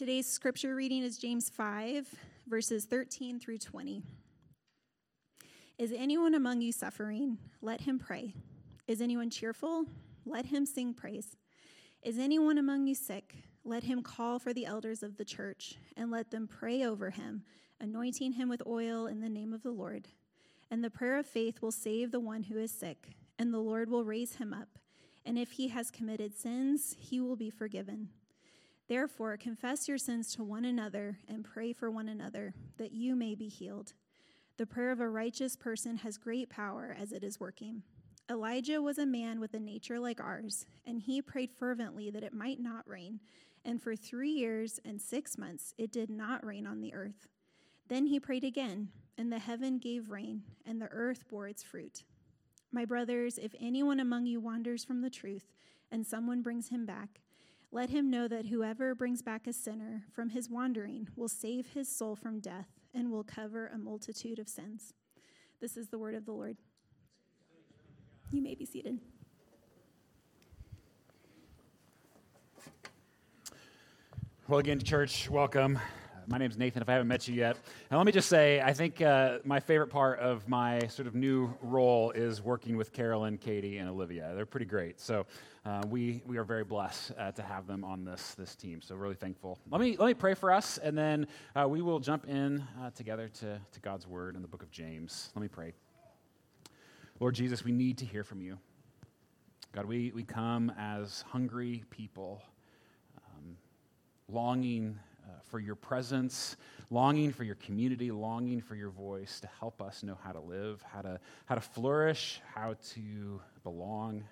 Today's scripture reading is James 5, verses 13 through 20. Is anyone among you suffering? Let him pray. Is anyone cheerful? Let him sing praise. Is anyone among you sick? Let him call for the elders of the church, and let them pray over him, anointing him with oil in the name of the Lord. And the prayer of faith will save the one who is sick, and the Lord will raise him up. And if he has committed sins, he will be forgiven. Therefore, confess your sins to one another and pray for one another, that you may be healed. The prayer of a righteous person has great power as it is working. Elijah was a man with a nature like ours, and he prayed fervently that it might not rain. And for three years and six months it did not rain on the earth. Then he prayed again, and the heaven gave rain, and the earth bore its fruit. My brothers, if anyone among you wanders from the truth, and someone brings him back, let him know that whoever brings back a sinner from his wandering will save his soul from death and will cover a multitude of sins. This is the word of the Lord. You may be seated. Well, again, church, welcome. My name is Nathan, if I haven't met you yet. And let me just say, I think uh, my favorite part of my sort of new role is working with Carolyn, Katie, and Olivia. They're pretty great. So uh, we, we are very blessed uh, to have them on this, this team. So really thankful. Let me, let me pray for us, and then uh, we will jump in uh, together to, to God's word in the book of James. Let me pray. Lord Jesus, we need to hear from you. God, we, we come as hungry people longing uh, for your presence, longing for your community, longing for your voice to help us know how to live, how to, how to flourish, how to belong,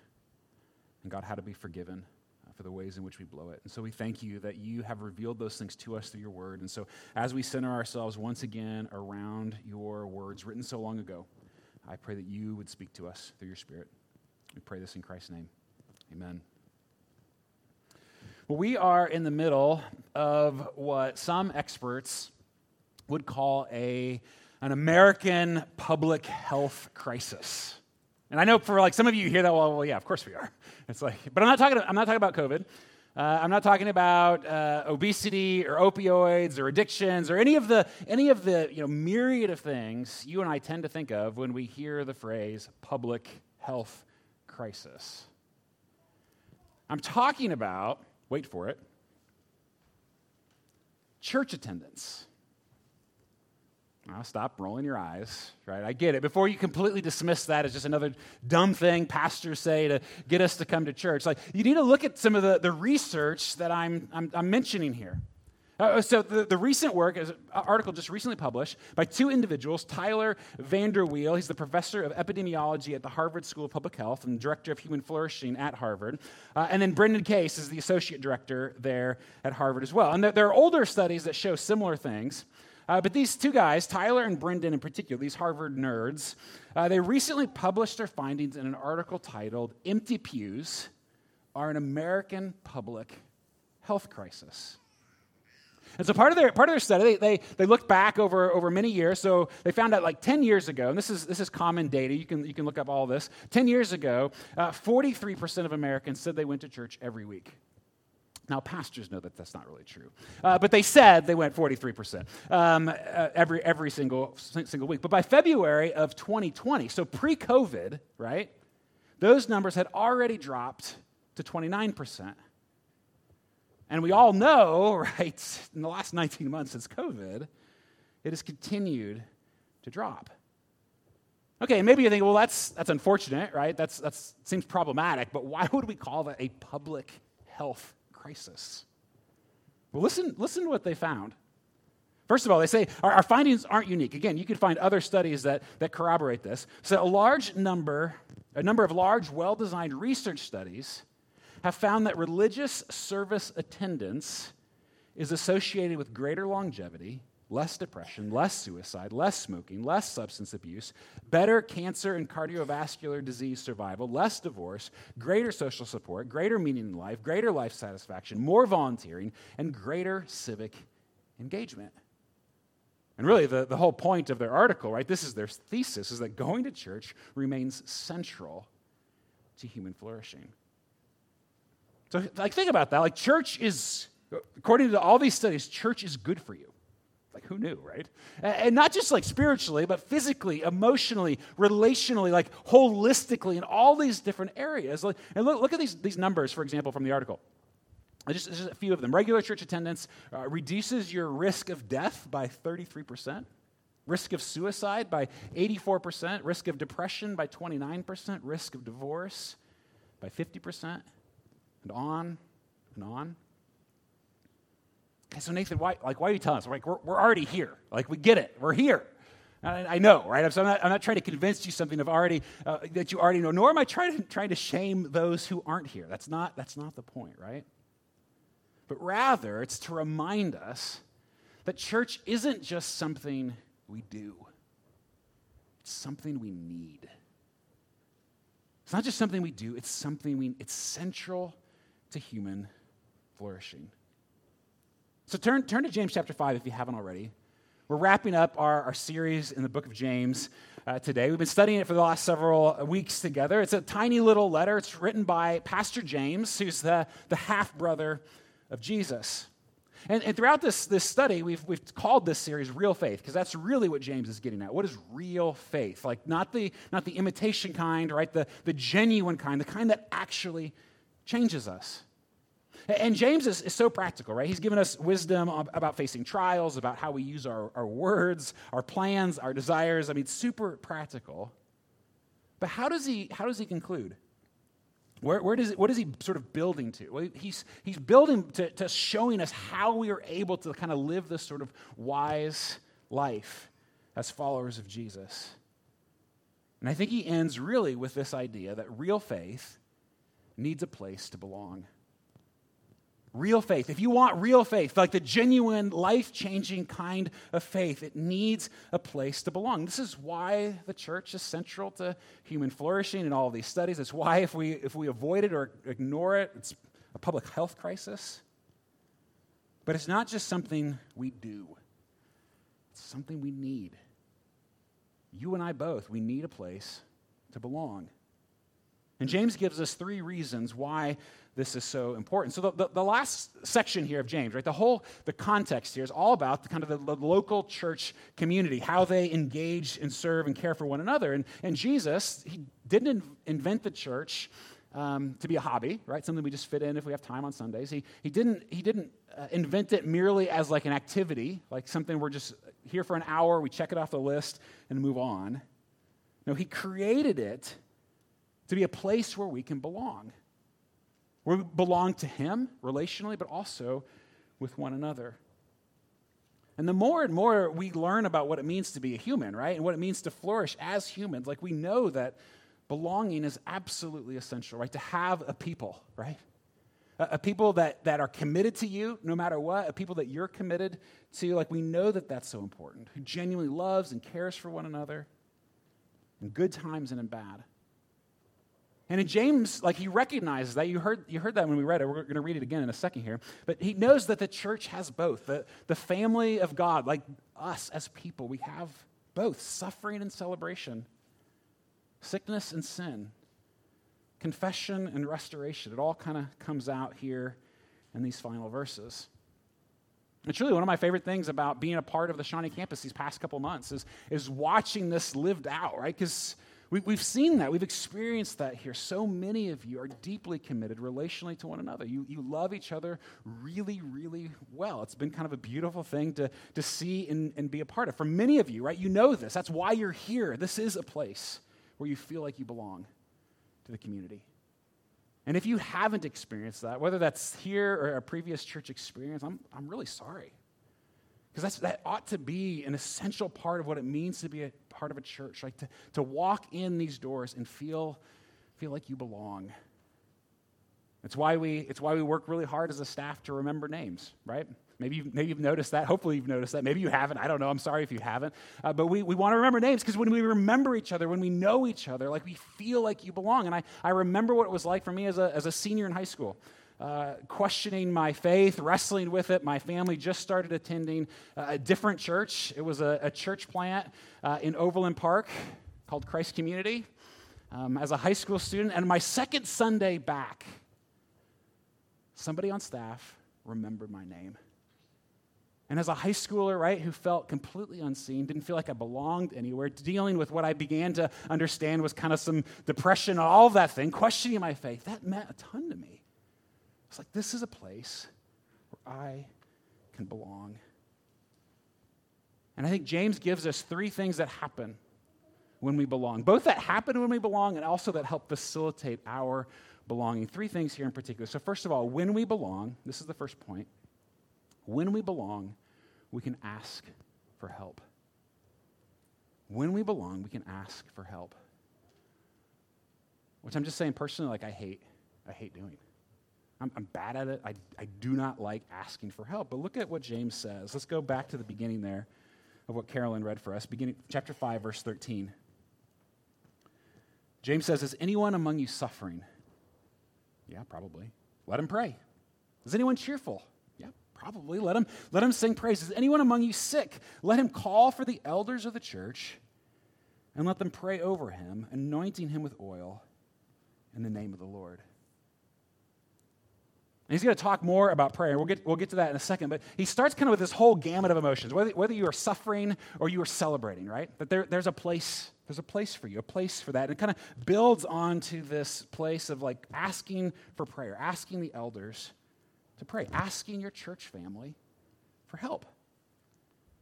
and God, how to be forgiven uh, for the ways in which we blow it. And so we thank you that you have revealed those things to us through your word. And so as we center ourselves once again around your words written so long ago, I pray that you would speak to us through your spirit. We pray this in Christ's name. Amen. We are in the middle of what some experts would call a, an American public health crisis. And I know for like some of you hear that, well, well yeah, of course we are. It's like, but I'm not talking, I'm not talking about COVID. Uh, I'm not talking about uh, obesity or opioids or addictions or any of the any of the you know myriad of things you and I tend to think of when we hear the phrase public health crisis. I'm talking about wait for it, church attendance. Now, stop rolling your eyes, right? I get it. Before you completely dismiss that as just another dumb thing pastors say to get us to come to church, like you need to look at some of the, the research that I'm, I'm, I'm mentioning here. Uh, so the, the recent work is an article just recently published by two individuals, Tyler VanderWeele, he's the professor of epidemiology at the Harvard School of Public Health and director of human flourishing at Harvard, uh, and then Brendan Case is the associate director there at Harvard as well. And there, there are older studies that show similar things. Uh, but these two guys, Tyler and Brendan in particular, these Harvard nerds, uh, they recently published their findings in an article titled Empty Pews Are an American Public Health Crisis. And so part of their, part of their study, they, they, they looked back over, over many years. So they found out like 10 years ago, and this is, this is common data, you can, you can look up all this. 10 years ago, uh, 43% of Americans said they went to church every week. Now, pastors know that that's not really true. Uh, but they said they went 43% um, uh, every, every single, single week. But by February of 2020, so pre COVID, right, those numbers had already dropped to 29%. And we all know, right, in the last 19 months since COVID, it has continued to drop. Okay, maybe you think, well, that's, that's unfortunate, right? That's, that's seems problematic, but why would we call that a public health crisis? Well, listen, listen to what they found. First of all, they say our, our findings aren't unique. Again, you could find other studies that, that corroborate this. So, a large number, a number of large, well designed research studies have found that religious service attendance is associated with greater longevity, less depression, less suicide, less smoking, less substance abuse, better cancer and cardiovascular disease survival, less divorce, greater social support, greater meaning in life, greater life satisfaction, more volunteering, and greater civic engagement. And really, the, the whole point of their article, right, this is their thesis, is that going to church remains central to human flourishing. So, like, think about that. Like, church is According to all these studies, church is good for you. Like, who knew, right? And not just like spiritually, but physically, emotionally, relationally, like holistically, in all these different areas. And look, look at these, these numbers, for example, from the article. Just, just a few of them. Regular church attendance uh, reduces your risk of death by 33%, risk of suicide by 84%, risk of depression by 29%, risk of divorce by 50%, and on and on. Okay, so Nathan, why, like, why are you telling us? Like, we're, we're already here. Like, we get it. We're here. I, I know, right? So I'm not, I'm not trying to convince you something of already, uh, that you already know, nor am I trying to, trying to shame those who aren't here. That's not, that's not the point, right? But rather, it's to remind us that church isn't just something we do, it's something we need. It's not just something we do, it's something we, it's central to human flourishing. So turn, turn to James chapter 5 if you haven't already. We're wrapping up our, our series in the book of James uh, today. We've been studying it for the last several weeks together. It's a tiny little letter. It's written by Pastor James, who's the, the half brother of Jesus. And, and, throughout this, this study, we've, we've called this series Real Faith, because that's really what James is getting at. What is real faith? Like, not the, not the imitation kind, right? The, the genuine kind, the kind that actually changes us. And James is, is, so practical, right? He's given us wisdom about facing trials, about how we use our, our words, our plans, our desires. I mean, super practical. But how does he, how does he conclude? Where, where does what is he sort of building to? Well, he's, he's building to, to showing us how we are able to kind of live this sort of wise life as followers of Jesus. And I think he ends really with this idea that real faith needs a place to belong. Real faith. If you want real faith, like the genuine, life changing kind of faith, it needs a place to belong. This is why the church is central to human flourishing in all of these studies. It's why, if we, if we avoid it or ignore it, it's a public health crisis. But it's not just something we do, it's something we need. You and I both, we need a place to belong. And James gives us three reasons why this is so important. So the, the, the, last section here of James, right, the whole, the context here is all about the kind of the, the, local church community, how they engage and serve and care for one another. And, and Jesus, he didn't invent the church um, to be a hobby, right, something we just fit in if we have time on Sundays. He, he didn't, he didn't uh, invent it merely as like an activity, like something we're just here for an hour, we check it off the list and move on. No, he created it to be a place where we can belong. We belong to Him relationally, but also with one another. And the more and more we learn about what it means to be a human, right, and what it means to flourish as humans, like we know that belonging is absolutely essential, right? To have a people, right? A, a people that, that are committed to you no matter what, a people that you're committed to, like we know that that's so important, who genuinely loves and cares for one another in good times and in bad. And in James, like he recognizes that. You heard, you heard that when we read it. We're going to read it again in a second here. But he knows that the church has both. The, the family of God, like us as people, we have both suffering and celebration, sickness and sin, confession and restoration. It all kind of comes out here in these final verses. It's really one of my favorite things about being a part of the Shawnee campus these past couple months is, is watching this lived out, right? Because we, have seen that. We've experienced that here. So many of you are deeply committed relationally to one another. You, you love each other really, really well. It's been kind of a beautiful thing to, to see and, and be a part of. For many of you, right, you know this. That's why you're here. This is a place where you feel like you belong to the community. And if you haven't experienced that, whether that's here or a previous church experience, I'm, I'm really sorry. Because that ought to be an essential part of what it means to be a part of a church, like to, to walk in these doors and feel, feel like you belong. It's why, we, it's why we work really hard as a staff to remember names, right? Maybe you've, maybe you've noticed that. Hopefully, you've noticed that. Maybe you haven't. I don't know. I'm sorry if you haven't. Uh, but we, we want to remember names because when we remember each other, when we know each other, like we feel like you belong. And I, I remember what it was like for me as a, as a senior in high school uh, questioning my faith, wrestling with it. My family just started attending a different church. It was a, a church plant uh, in Overland Park called Christ Community um, as a high school student. And my second Sunday back, somebody on staff remembered my name. And as a high schooler, right, who felt completely unseen, didn't feel like I belonged anywhere, dealing with what I began to understand was kind of some depression, all of that thing, questioning my faith, that meant a ton to me. It's like, this is a place where I can belong. And I think James gives us three things that happen when we belong, both that happen when we belong and also that help facilitate our belonging. Three things here in particular. So, first of all, when we belong, this is the first point when we belong, we can ask for help. When we belong, we can ask for help. Which I'm just saying personally, like I hate. I hate doing. I'm, I'm bad at it. I, I do not like asking for help. But look at what James says. Let's go back to the beginning there of what Carolyn read for us, beginning chapter 5, verse 13. James says, Is anyone among you suffering? Yeah, probably. Let him pray. Is anyone cheerful? Yeah, probably. Let him, let him sing praises. Is anyone among you sick? Let him call for the elders of the church and let them pray over him, anointing him with oil in the name of the Lord. And he's going to talk more about prayer. We'll get, we'll get to that in a second. But he starts kind of with this whole gamut of emotions, whether, whether you are suffering or you are celebrating, right? That there, there's a place, there's a place for you, a place for that. And it kind of builds onto this place of like asking for prayer, asking the elders to pray, asking your church family for help.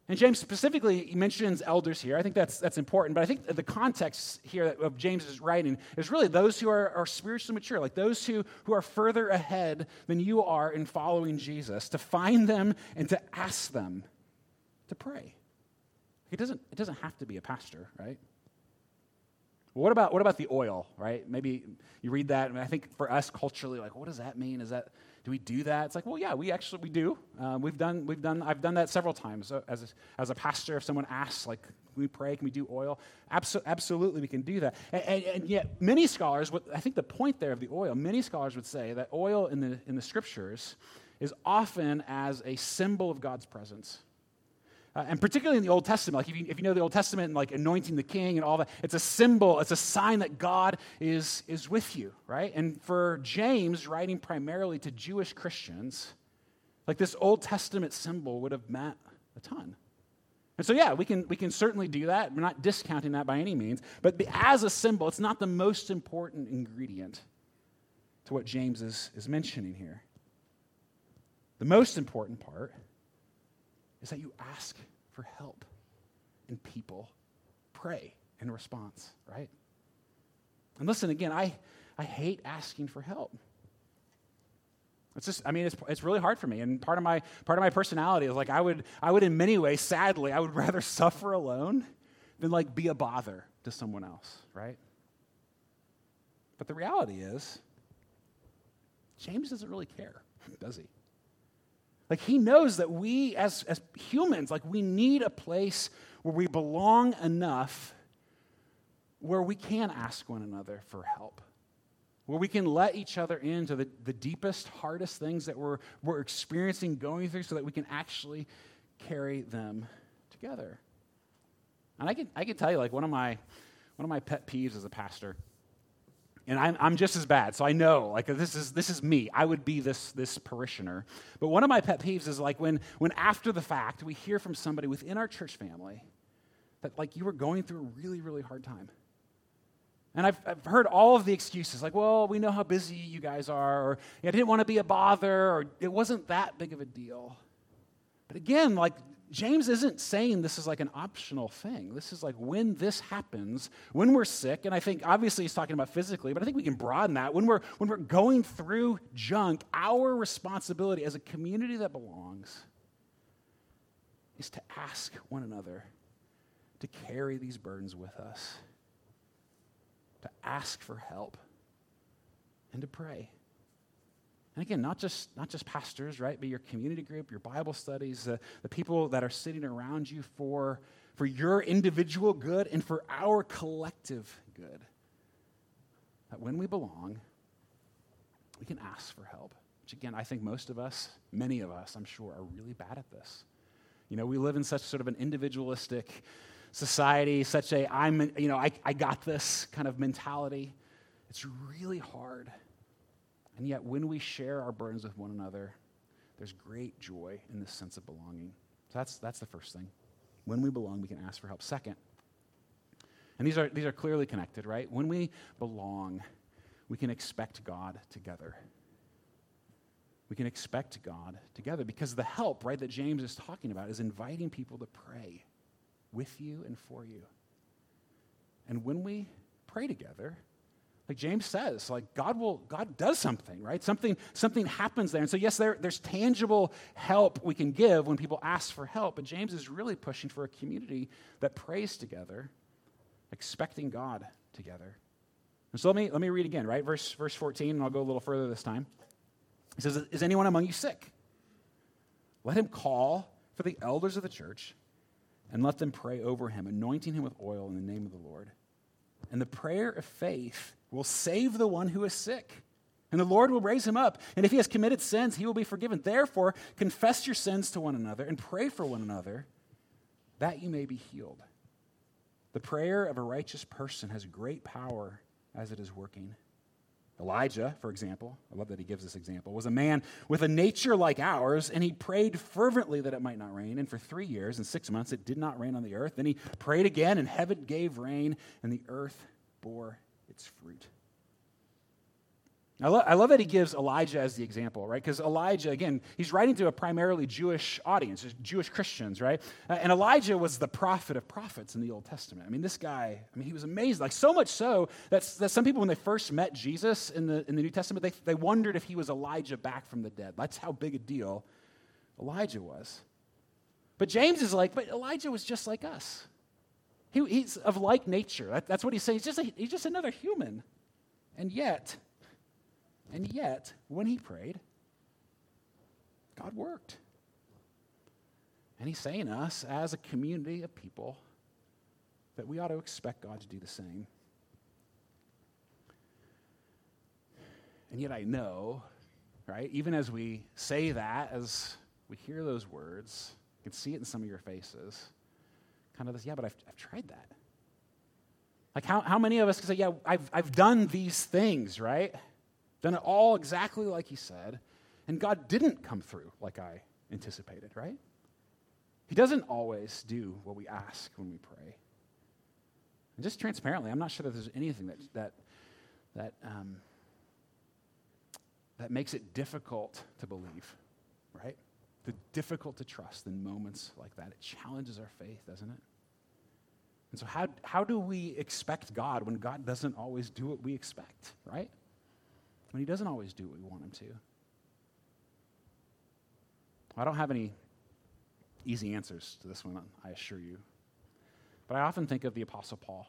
And James specifically mentions elders here. I think that's, that's important. But I think the context here of James's writing is really those who are, are spiritually mature, like those who, who are further ahead than you are in following Jesus, to find them and to ask them to pray. It doesn't, it doesn't have to be a pastor, right? What about, what about the oil, right? Maybe you read that, and I think for us culturally, like, what does that mean? Is that do we do that? It's like, well, yeah, we actually we do. Uh, we've done we've done I've done that several times as a, as a pastor. If someone asks, like, can we pray? Can we do oil? Abso- absolutely, we can do that. And, and, and, yet, many scholars, what, I think the point there of the oil, many scholars would say that oil in the in the scriptures is often as a symbol of God's presence. Uh, and particularly in the Old Testament, like if you, if you know the Old Testament and like anointing the king and all that, it's a symbol, it's a sign that God is, is with you, right? And for James, writing primarily to Jewish Christians, like this Old Testament symbol would have meant a ton. And so, yeah, we can, we can certainly do that. We're not discounting that by any means. But as a symbol, it's not the most important ingredient to what James is, is mentioning here. The most important part is that you ask for help and people pray in response, right? And listen, again, I, I hate asking for help. It's just, I mean, it's, it's really hard for me. And part of my, part of my personality is like, I would, I would, in many ways, sadly, I would rather suffer alone than like be a bother to someone else, right? But the reality is, James doesn't really care, does he? Like he knows that we as, as humans, like we need a place where we belong enough where we can ask one another for help. Where we can let each other into the, the deepest, hardest things that we're, we're experiencing, going through, so that we can actually carry them together. And I can, I can tell you, like, one of my, one of my pet peeves as a pastor and I'm, I'm just as bad so i know like this is this is me. I would be this this parishioner. But one of my pet peeves is like when when after the fact we hear from somebody within our church family that like you were going through a really really hard time. And I've, I've heard all of the excuses like well we know how busy you guys are or i didn't want to be a bother or it wasn't that big of a deal. But again like James isn't saying this is like an optional thing. This is like when this happens, when we're sick, and I think obviously he's talking about physically, but I think we can broaden that. When we're, when we're going through junk, our responsibility as a community that belongs is to ask one another to carry these burdens with us, to ask for help, and to pray. And again, not just, not just pastors, right, but your community group, your Bible studies, the, people that are sitting around you for, for your individual good and for our collective good. That when we belong, we can ask for help. Which, again, I think most of us, many of us, I'm sure, are really bad at this. You know, we live in such sort of an individualistic society, such a I'm, you know, I, I got this kind of mentality. It's really hard and yet, when we share our burdens with one another, there's great joy in this sense of belonging. So that's, that's the first thing. When we belong, we can ask for help. Second, and these are, these are clearly connected, right? When we belong, we can expect God together. We can expect God together because the help, right, that James is talking about is inviting people to pray with you and for you. And when we pray together, like James says, like God will, God does something, right? Something, something happens there. And so, yes, there, there's tangible help we can give when people ask for help, but James is really pushing for a community that prays together, expecting God together. And so let me, let me read again, right? Verse, verse 14, and I'll go a little further this time. He says, Is anyone among you sick? Let him call for the elders of the church and let them pray over him, anointing him with oil in the name of the Lord. And the prayer of faith will save the one who is sick, and the Lord will raise him up. And if he has committed sins, he will be forgiven. Therefore, confess your sins to one another and pray for one another that you may be healed. The prayer of a righteous person has great power as it is working. Elijah, for example, I love that he gives this example, was a man with a nature like ours, and he prayed fervently that it might not rain. And for three years and six months, it did not rain on the earth. Then he prayed again, and heaven gave rain, and the earth bore its fruit. I, lo- I love that he gives Elijah as the example, right? Because Elijah, again, he's writing to a primarily Jewish audience, Jewish Christians, right? Uh, and Elijah was the prophet of prophets in the Old Testament. I mean, this guy, I mean, he was amazing. Like, so much so that, that some people, when they first met Jesus in the, in the New Testament, they, they wondered if he was Elijah back from the dead. That's how big a deal Elijah was. But James is like, but Elijah was just like us. He, he's of like nature. That, that's what he's saying. He's just, a, he's just another human. And yet, and yet, when he prayed, God worked. And he's saying us as a community of people that we ought to expect God to do the same. And yet I know, right, even as we say that, as we hear those words, you can see it in some of your faces. Kind of this, yeah, but I've, I've tried that. Like, how, how many of us can say, yeah, I've, I've done these things, right? Done it all exactly like he said, and God didn't come through like I anticipated, right? He doesn't always do what we ask when we pray. And just transparently, I'm not sure that there's anything that, that, that, um, that makes it difficult to believe, right? Difficult to trust in moments like that. It challenges our faith, doesn't it? And so, how, how do we expect God when God doesn't always do what we expect, right? when he doesn't always do what we want him to. I don't have any easy answers to this one, I assure you. But I often think of the Apostle Paul.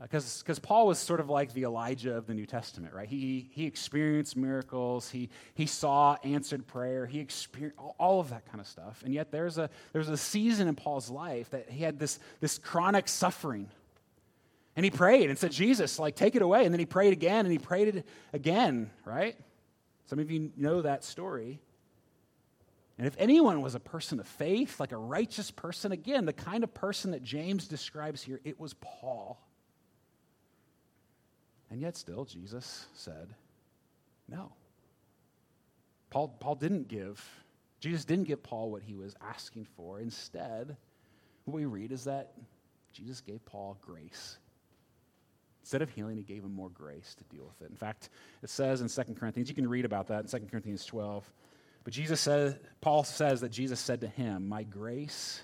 Because uh, Paul was sort of like the Elijah of the New Testament, right? He, he experienced miracles, he, he saw answered prayer, he experienced all of that kind of stuff. And yet there's a, there's a season in Paul's life that he had this, this chronic suffering and he prayed and said, Jesus, like, take it away. And then he prayed again and he prayed it again, right? Some of you know that story. And if anyone was a person of faith, like a righteous person, again, the kind of person that James describes here, it was Paul. And yet, still, Jesus said, no. Paul, Paul didn't give, Jesus didn't give Paul what he was asking for. Instead, what we read is that Jesus gave Paul grace Instead of healing, he gave him more grace to deal with it. In fact, it says in 2 Corinthians, you can read about that in 2 Corinthians 12. But Jesus says, Paul says that Jesus said to him, My grace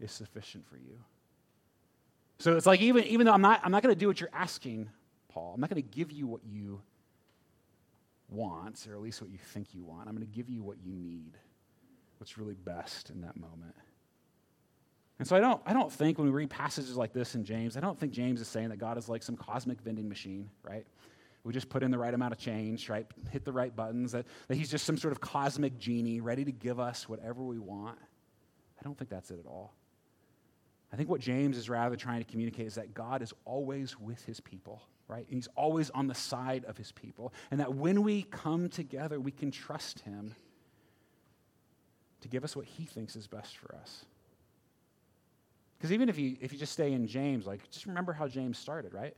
is sufficient for you. So it's like even, even though I'm not, I'm not going to do what you're asking, Paul, I'm not going to give you what you want, or at least what you think you want. I'm going to give you what you need, what's really best in that moment. And so I don't, I don't think when we read passages like this in James, I don't think James is saying that God is like some cosmic vending machine, right? We just put in the right amount of change, right? Hit the right buttons, that, that he's just some sort of cosmic genie ready to give us whatever we want. I don't think that's it at all. I think what James is rather trying to communicate is that God is always with his people, right? And he's always on the side of his people. And that when we come together, we can trust him to give us what he thinks is best for us. Because even if you, if you just stay in James, like, just remember how James started, right?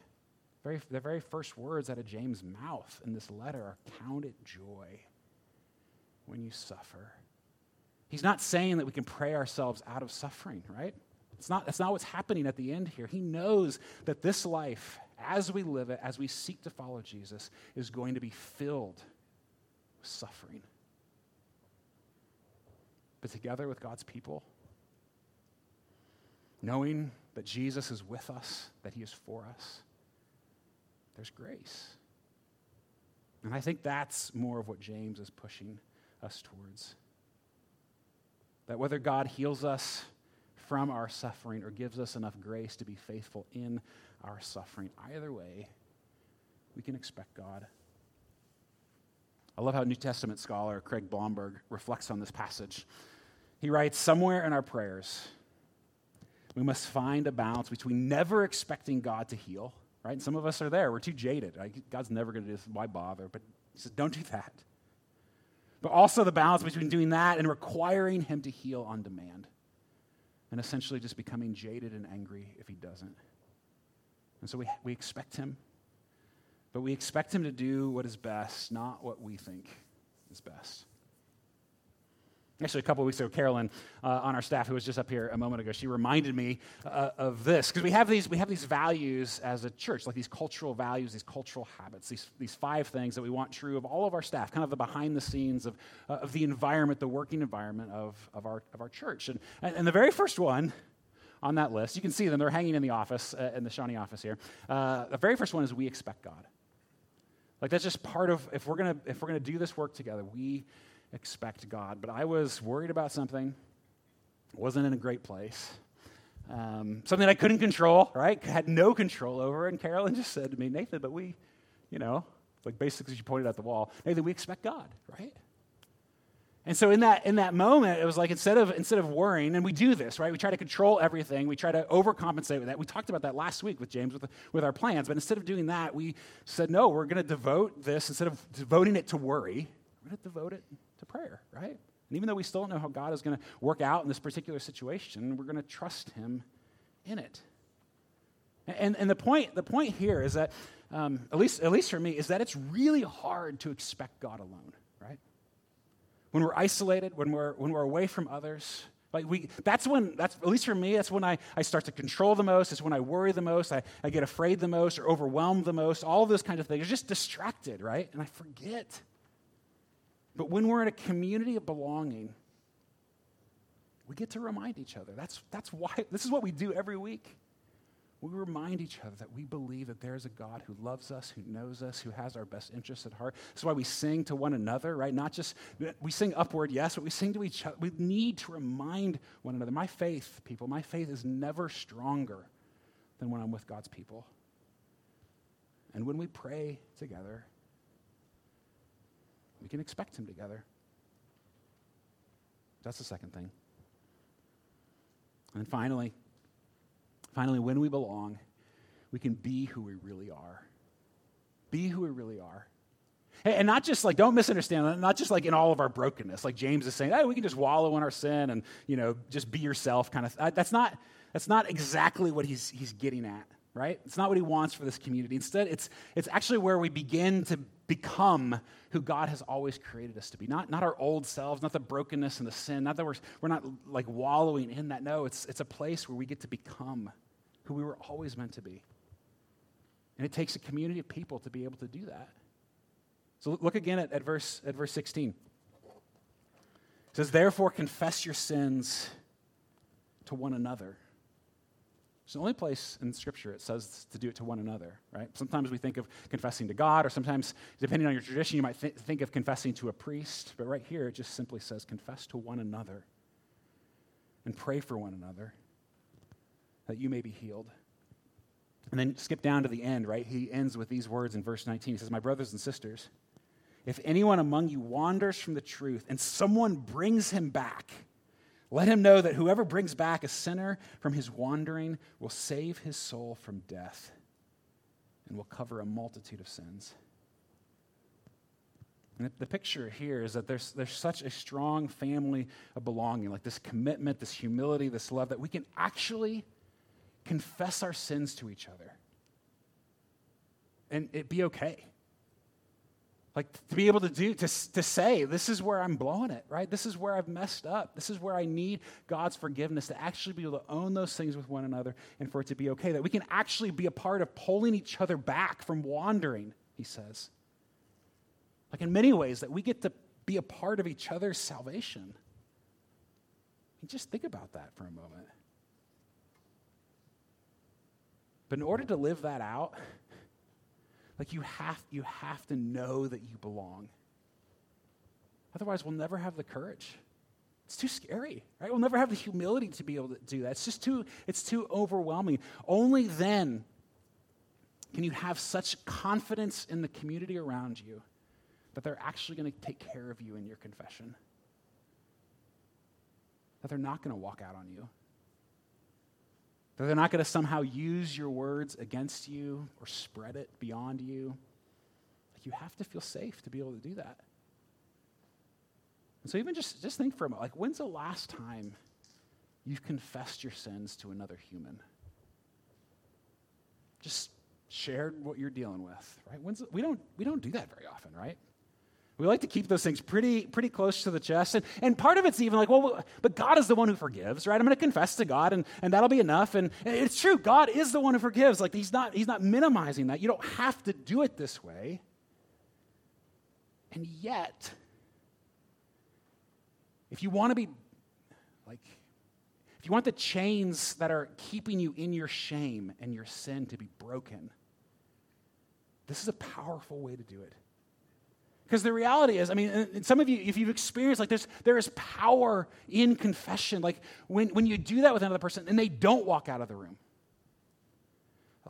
Very, the very first words out of James' mouth in this letter are count it joy when you suffer. He's not saying that we can pray ourselves out of suffering, right? It's not, that's not what's happening at the end here. He knows that this life, as we live it, as we seek to follow Jesus, is going to be filled with suffering. But together with God's people, knowing that Jesus is with us, that he is for us, there's grace. And I think that's more of what James is pushing us towards. That whether God heals us from our suffering or gives us enough grace to be faithful in our suffering, either way, we can expect God. I love how New Testament scholar Craig Blomberg reflects on this passage. He writes, Somewhere in our prayers, we must find a balance between never expecting God to heal, right? And some of us are there. We're too jaded. God's never going to do this. Why bother? But he says, don't do that. But also the balance between doing that and requiring him to heal on demand. And essentially just becoming jaded and angry if he doesn't. And so we, we expect him, but we expect him to do what is best, not what we think is best. Actually, a couple weeks ago, Carolyn uh, on our staff, who was just up here a moment ago, she reminded me uh, of this because we have these we have these values as a church, like these cultural values, these cultural habits, these these five things that we want true of all of our staff, kind of the behind the scenes of uh, of the environment, the working environment of of our of our church. And and the very first one on that list, you can see them; they're hanging in the office uh, in the Shawnee office here. Uh, the very first one is we expect God. Like that's just part of if we're gonna if we're gonna do this work together, we expect God. But I was worried about something, wasn't in a great place. Um, something I couldn't control, right? Had no control over. And Carolyn just said to me, Nathan, but we, you know, like basically she pointed at the wall, Nathan, we expect God, right? And so in that in that moment, it was like instead of instead of worrying, and we do this, right? We try to control everything. We try to overcompensate with that. We talked about that last week with James with, with our plans. But instead of doing that, we said, no, we're going to devote this instead of devoting it to worry, we're going to devote it prayer, right? And even though we still don't know how God is going to work out in this particular situation, we're going to trust Him in it. And, and the, point, the point here is that, um, at, least, at least for me, is that it's really hard to expect God alone, right? When we're isolated, when we're, when we're away from others, like we, that's when, that's, at least for me, that's when I, I start to control the most. It's when I worry the most. I, I get afraid the most or overwhelmed the most. All those kinds of things. Just distracted, right? And I forget but when we're in a community of belonging, we get to remind each other. That's, that's why, this is what we do every week. We remind each other that we believe that there is a God who loves us, who knows us, who has our best interests at heart. That's why we sing to one another, right? Not just, we sing upward, yes, but we sing to each other. We need to remind one another. My faith, people, my faith is never stronger than when I'm with God's people. And when we pray together, we can expect Him together. That's the second thing. And then finally, finally, when we belong, we can be who we really are. Be who we really are. And not just like, don't misunderstand, not just like in all of our brokenness. Like James is saying, hey, we can just wallow in our sin and, you know, just be yourself kind of. That's not, that's not exactly what he's, he's getting at right? It's not what he wants for this community. Instead, it's, it's actually where we begin to become who God has always created us to be. Not, not our old selves, not the brokenness and the sin, not that we're, we're not like wallowing in that. No, it's, it's a place where we get to become who we were always meant to be. And it takes a community of people to be able to do that. So look again at, at, verse, at verse 16. It says, Therefore, confess your sins to one another it's the only place in Scripture it says to do it to one another, right? Sometimes we think of confessing to God, or sometimes, depending on your tradition, you might th- think of confessing to a priest. But right here, it just simply says, confess to one another and pray for one another that you may be healed. And then skip down to the end, right? He ends with these words in verse 19. He says, My brothers and sisters, if anyone among you wanders from the truth and someone brings him back, let him know that whoever brings back a sinner from his wandering will save his soul from death and will cover a multitude of sins. And the picture here is that there's, there's such a strong family of belonging, like this commitment, this humility, this love, that we can actually confess our sins to each other and it be okay. Like to be able to do, to, to say, this is where I'm blowing it, right? This is where I've messed up. This is where I need God's forgiveness to actually be able to own those things with one another and for it to be okay. That we can actually be a part of pulling each other back from wandering, he says. Like in many ways, that we get to be a part of each other's salvation. I mean, just think about that for a moment. But in order to live that out, like you have, you have to know that you belong. Otherwise, we'll never have the courage. It's too scary, right? We'll never have the humility to be able to do that. It's just too, it's too overwhelming. Only then can you have such confidence in the community around you that they're actually going to take care of you in your confession. That they're not going to walk out on you. That they're not going to somehow use your words against you or spread it beyond you. Like you have to feel safe to be able to do that. And so even just, just think for a moment, like when's the last time you've confessed your sins to another human? Just shared what you're dealing with, right? When's, we, don't, we don't do that very often, right? We like to keep those things pretty, pretty close to the chest. And, and part of it's even like, well, but God is the one who forgives, right? I'm going to confess to God, and, and that'll be enough. And, and it's true, God is the one who forgives. Like, he's not, he's not minimizing that. You don't have to do it this way. And yet, if you want to be like, if you want the chains that are keeping you in your shame and your sin to be broken, this is a powerful way to do it. Because the reality is, I mean, some of you, if you've experienced like this, there is power in confession. Like when, when you do that with another person and they don't walk out of the room.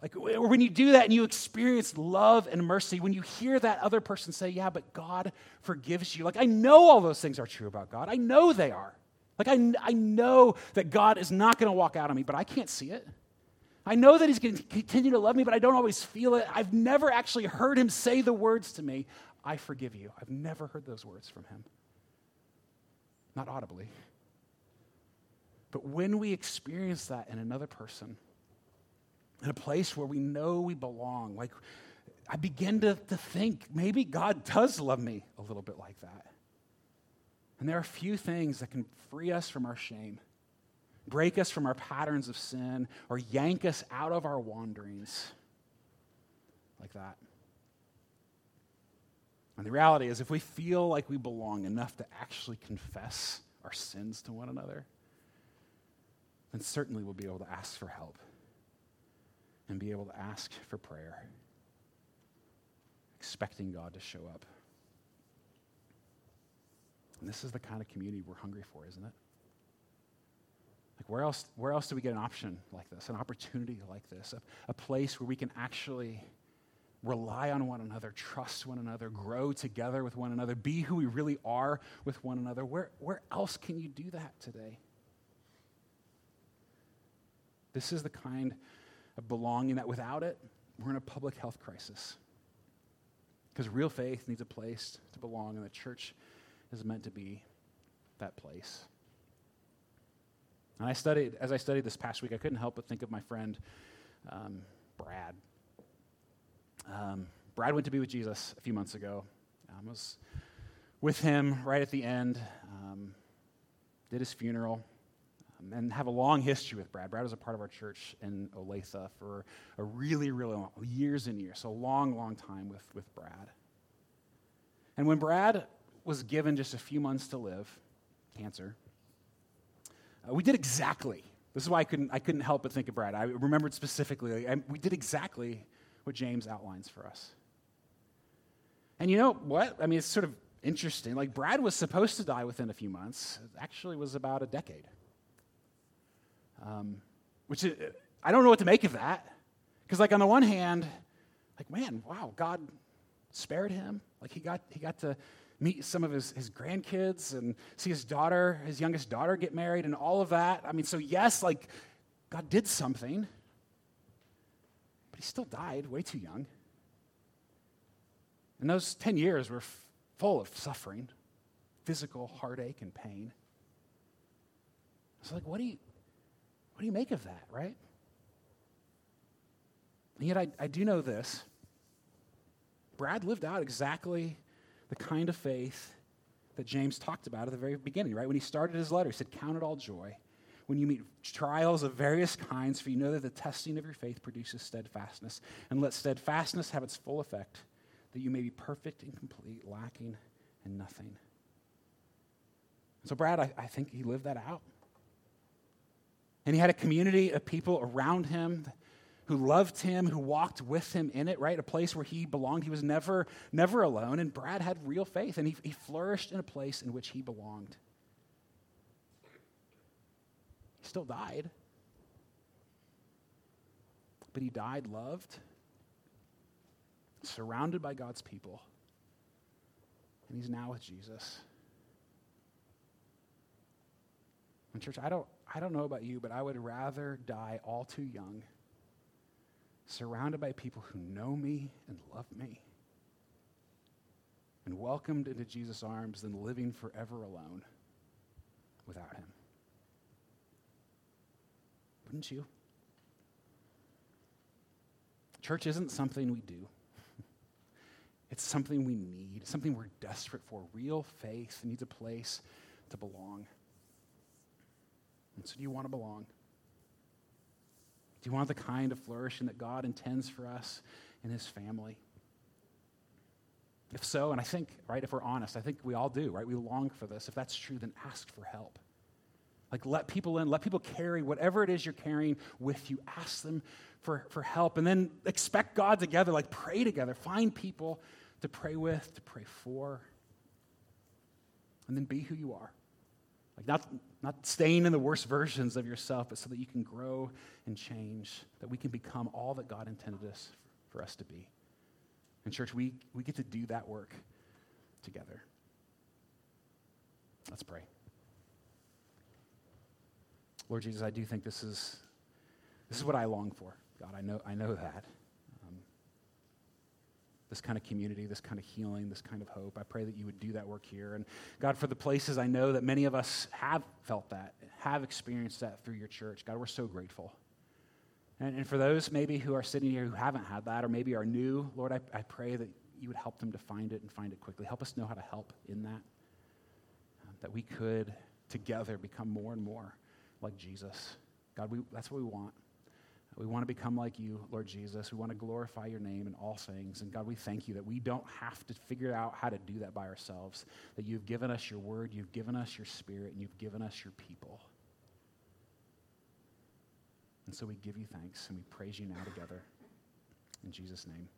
Like or when you do that and you experience love and mercy, when you hear that other person say, Yeah, but God forgives you. Like I know all those things are true about God. I know they are. Like I, I know that God is not going to walk out on me, but I can't see it. I know that He's going to continue to love me, but I don't always feel it. I've never actually heard Him say the words to me. I forgive you. I've never heard those words from him. Not audibly. But when we experience that in another person, in a place where we know we belong, like I begin to, to think maybe God does love me a little bit like that. And there are a few things that can free us from our shame, break us from our patterns of sin, or yank us out of our wanderings like that. And the reality is, if we feel like we belong enough to actually confess our sins to one another, then certainly we'll be able to ask for help and be able to ask for prayer, expecting God to show up. And this is the kind of community we're hungry for, isn't it? Like, where else, where else do we get an option like this, an opportunity like this, a, a place where we can actually rely on one another, trust one another, grow together with one another, be who we really are with one another. Where, where else can you do that today? This is the kind of belonging that without it, we're in a public health crisis. Because real faith needs a place to belong, and the church is meant to be that place. And I studied, as I studied this past week, I couldn't help but think of my friend um, Brad. Um, Brad went to be with Jesus a few months ago. I um, was with him right at the end, um, did his funeral, um, and have a long history with Brad. Brad was a part of our church in Olathe for a really, really long, years and years, so a long, long time with, with Brad. And when Brad was given just a few months to live, cancer, uh, we did exactly. This is why I couldn't, I couldn't help but think of Brad. I remembered specifically. I, we did exactly what James outlines for us. And you know what? I mean, it's sort of interesting. Like, Brad was supposed to die within a few months, it actually was about a decade. Um, which is, I don't know what to make of that. Because, like, on the one hand, like, man, wow, God spared him. Like, he got, he got to meet some of his, his grandkids and see his daughter, his youngest daughter, get married and all of that. I mean, so yes, like, God did something he still died way too young. And those 10 years were f- full of suffering, physical heartache and pain. So, like, what do you, what do you make of that, right? And yet, I, I do know this. Brad lived out exactly the kind of faith that James talked about at the very beginning, right? When he started his letter, he said, Count it all joy when you meet trials of various kinds, for you know that the testing of your faith produces steadfastness. And let steadfastness have its full effect, that you may be perfect and complete, lacking in nothing. So, Brad, I, I think he lived that out. And he had a community of people around him who loved him, who walked with him in it, right? A place where he belonged. He was never, never alone. And Brad had real faith, and he, he flourished in a place in which he belonged. He still died. But he died loved, surrounded by God's people, and he's now with Jesus. And church, I don't, I don't know about you, but I would rather die all too young, surrounded by people who know me and love me, and welcomed into Jesus' arms than living forever alone without him. Wouldn't you? Church isn't something we do. It's something we need, something we're desperate for. Real faith needs a place to belong. And so, do you want to belong? Do you want the kind of flourishing that God intends for us in His family? If so, and I think, right, if we're honest, I think we all do, right? We long for this. If that's true, then ask for help. Like, let people in, let people carry whatever it is you're carrying with you. Ask them for, for help, and then expect God together, like, pray together. Find people to pray with, to pray for, and then be who you are. Like, not, not staying in the worst versions of yourself, but so that you can grow and change, that we can become all that God intended us for us to be. And, church, we, we get to do that work together. Let's pray. Lord Jesus, I do think this is, this is what I long for. God, I know, I know that. Um, this kind of community, this kind of healing, this kind of hope. I pray that you would do that work here. And God, for the places I know that many of us have felt that, have experienced that through your church, God, we're so grateful. And, and for those maybe who are sitting here who haven't had that or maybe are new, Lord, I, I pray that you would help them to find it and find it quickly. Help us know how to help in that, um, that we could together become more and more like Jesus. God, we, that's what we want. We want to become like you, Lord Jesus. We want to glorify your name in all things. And God, we thank you that we don't have to figure out how to do that by ourselves, that you've given us your word, you've given us your spirit, and you've given us your people. And so we give you thanks and we praise you now together. In Jesus' name.